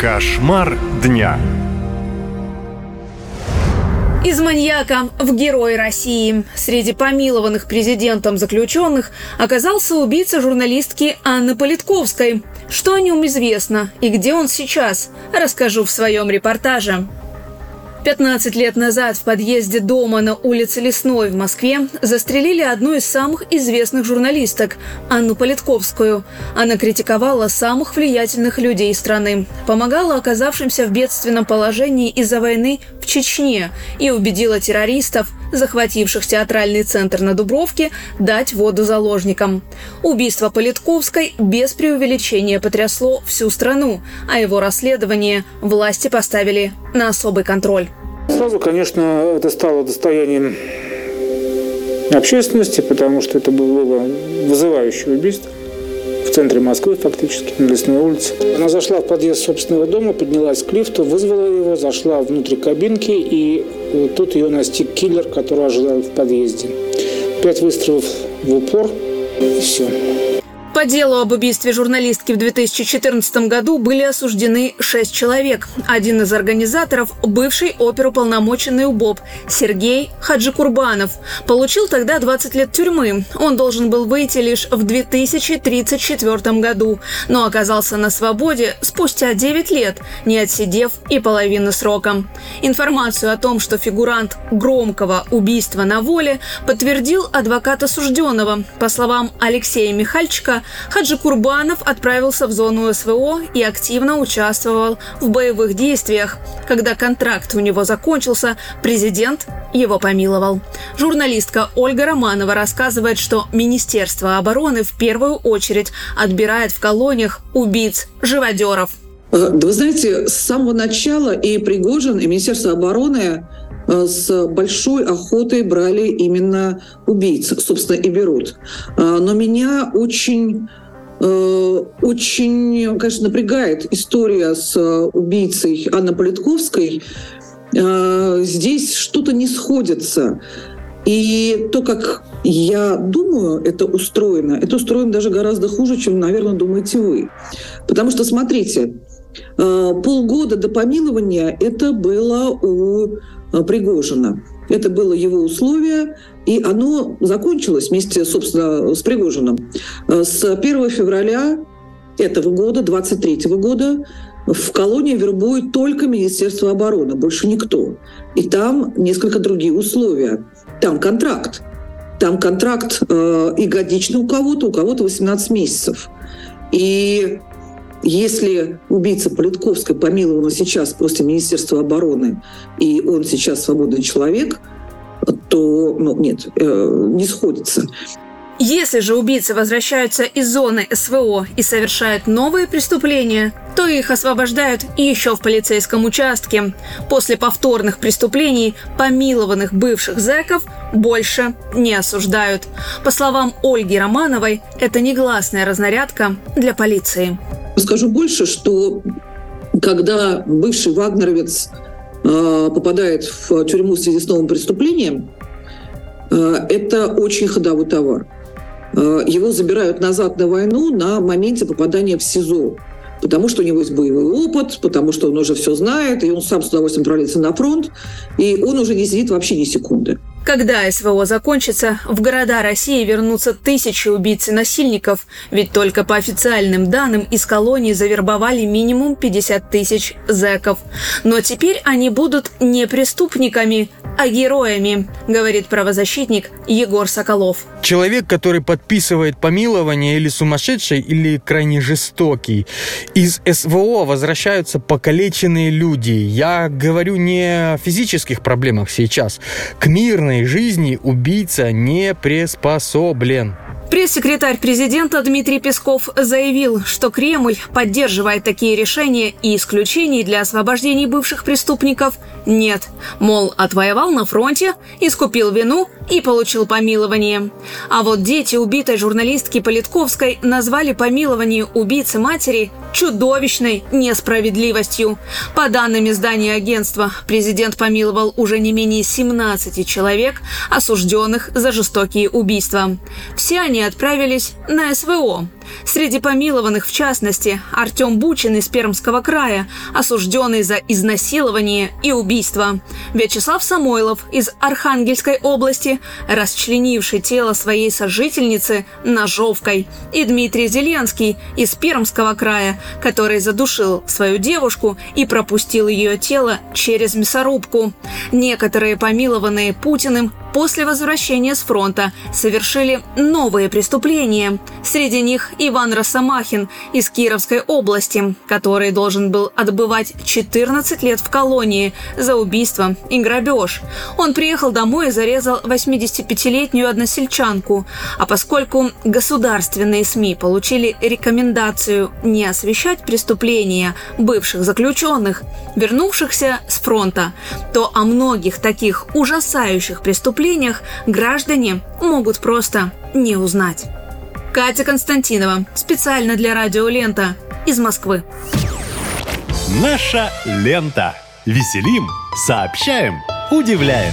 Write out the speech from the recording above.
Кошмар дня. Из маньяка в герой России. Среди помилованных президентом заключенных оказался убийца журналистки Анны Политковской. Что о нем известно и где он сейчас, расскажу в своем репортаже. 15 лет назад в подъезде дома на улице Лесной в Москве застрелили одну из самых известных журналисток – Анну Политковскую. Она критиковала самых влиятельных людей страны, помогала оказавшимся в бедственном положении из-за войны Чечне и убедила террористов, захвативших театральный центр на Дубровке, дать воду заложникам. Убийство Политковской без преувеличения потрясло всю страну, а его расследование власти поставили на особый контроль. Сразу, конечно, это стало достоянием общественности, потому что это было вызывающее убийство в центре Москвы фактически, на Лесной улице. Она зашла в подъезд собственного дома, поднялась к лифту, вызвала его, зашла внутрь кабинки, и э, тут ее настиг киллер, который ожидал в подъезде. Пять выстрелов в упор, и все. По делу об убийстве журналистки в 2014 году были осуждены шесть человек. Один из организаторов – бывший оперуполномоченный УБОП Сергей Хаджикурбанов. Получил тогда 20 лет тюрьмы. Он должен был выйти лишь в 2034 году, но оказался на свободе спустя 9 лет, не отсидев и половины срока. Информацию о том, что фигурант громкого убийства на воле, подтвердил адвокат осужденного. По словам Алексея Михальчика, Хаджи Курбанов отправился в зону СВО и активно участвовал в боевых действиях. Когда контракт у него закончился, президент его помиловал. Журналистка Ольга Романова рассказывает, что Министерство обороны в первую очередь отбирает в колониях убийц-живодеров. Э, да вы знаете, с самого начала и Пригожин, и Министерство обороны с большой охотой брали именно убийц, собственно, и берут. Э, но меня очень э, очень, конечно, напрягает история с убийцей Анны Политковской. Здесь что-то не сходится. И то, как я думаю, это устроено, это устроено даже гораздо хуже, чем, наверное, думаете вы. Потому что, смотрите, полгода до помилования это было у Э, Пригожина. Это было его условие, и оно закончилось вместе, собственно, с Пригожиным. Э, с 1 февраля этого года, 23 года, в колонии вербует только Министерство обороны, больше никто. И там несколько другие условия. Там контракт. Там контракт э, и годичный у кого-то, у кого-то 18 месяцев. И если убийца Политковской помилована сейчас после Министерства обороны, и он сейчас свободный человек, то ну, нет, э, не сходится. Если же убийцы возвращаются из зоны СВО и совершают новые преступления, то их освобождают еще в полицейском участке. После повторных преступлений помилованных бывших зэков больше не осуждают. По словам Ольги Романовой, это негласная разнарядка для полиции. Скажу больше, что когда бывший вагнеровец э, попадает в тюрьму в связи с новым преступлением, э, это очень ходовой товар. Э, его забирают назад на войну на моменте попадания в СИЗО потому что у него есть боевой опыт, потому что он уже все знает, и он сам с удовольствием отправляется на фронт, и он уже не сидит вообще ни секунды. Когда СВО закончится, в города России вернутся тысячи убийц и насильников, ведь только по официальным данным из колонии завербовали минимум 50 тысяч зэков. Но теперь они будут не преступниками, а героями, говорит правозащитник Егор Соколов. Человек, который подписывает помилование или сумасшедший, или крайне жестокий. Из СВО возвращаются покалеченные люди. Я говорю не о физических проблемах сейчас. К мирной жизни убийца не приспособлен. Пресс-секретарь президента Дмитрий Песков заявил, что Кремль поддерживает такие решения и исключений для освобождения бывших преступников нет. Мол, отвоевал на фронте, искупил вину и получил помилование. А вот дети убитой журналистки Политковской назвали помилование убийцы матери чудовищной несправедливостью. По данным издания агентства, президент помиловал уже не менее 17 человек, осужденных за жестокие убийства. Все они отправились на СВО. Среди помилованных, в частности, Артем Бучин из Пермского края, осужденный за изнасилование и убийство. Вячеслав Самойлов из Архангельской области, расчленивший тело своей сожительницы ножовкой. И Дмитрий Зеленский из Пермского края, который задушил свою девушку и пропустил ее тело через мясорубку. Некоторые помилованные Путиным после возвращения с фронта совершили новые преступления. Среди них Иван Росомахин из Кировской области, который должен был отбывать 14 лет в колонии за убийство и грабеж. Он приехал домой и зарезал 85-летнюю односельчанку. А поскольку государственные СМИ получили рекомендацию не освещать преступления бывших заключенных, вернувшихся с фронта, то о многих таких ужасающих преступлениях граждане могут просто не узнать. Катя Константинова. Специально для Радио Лента. Из Москвы. Наша лента. Веселим, сообщаем, удивляем.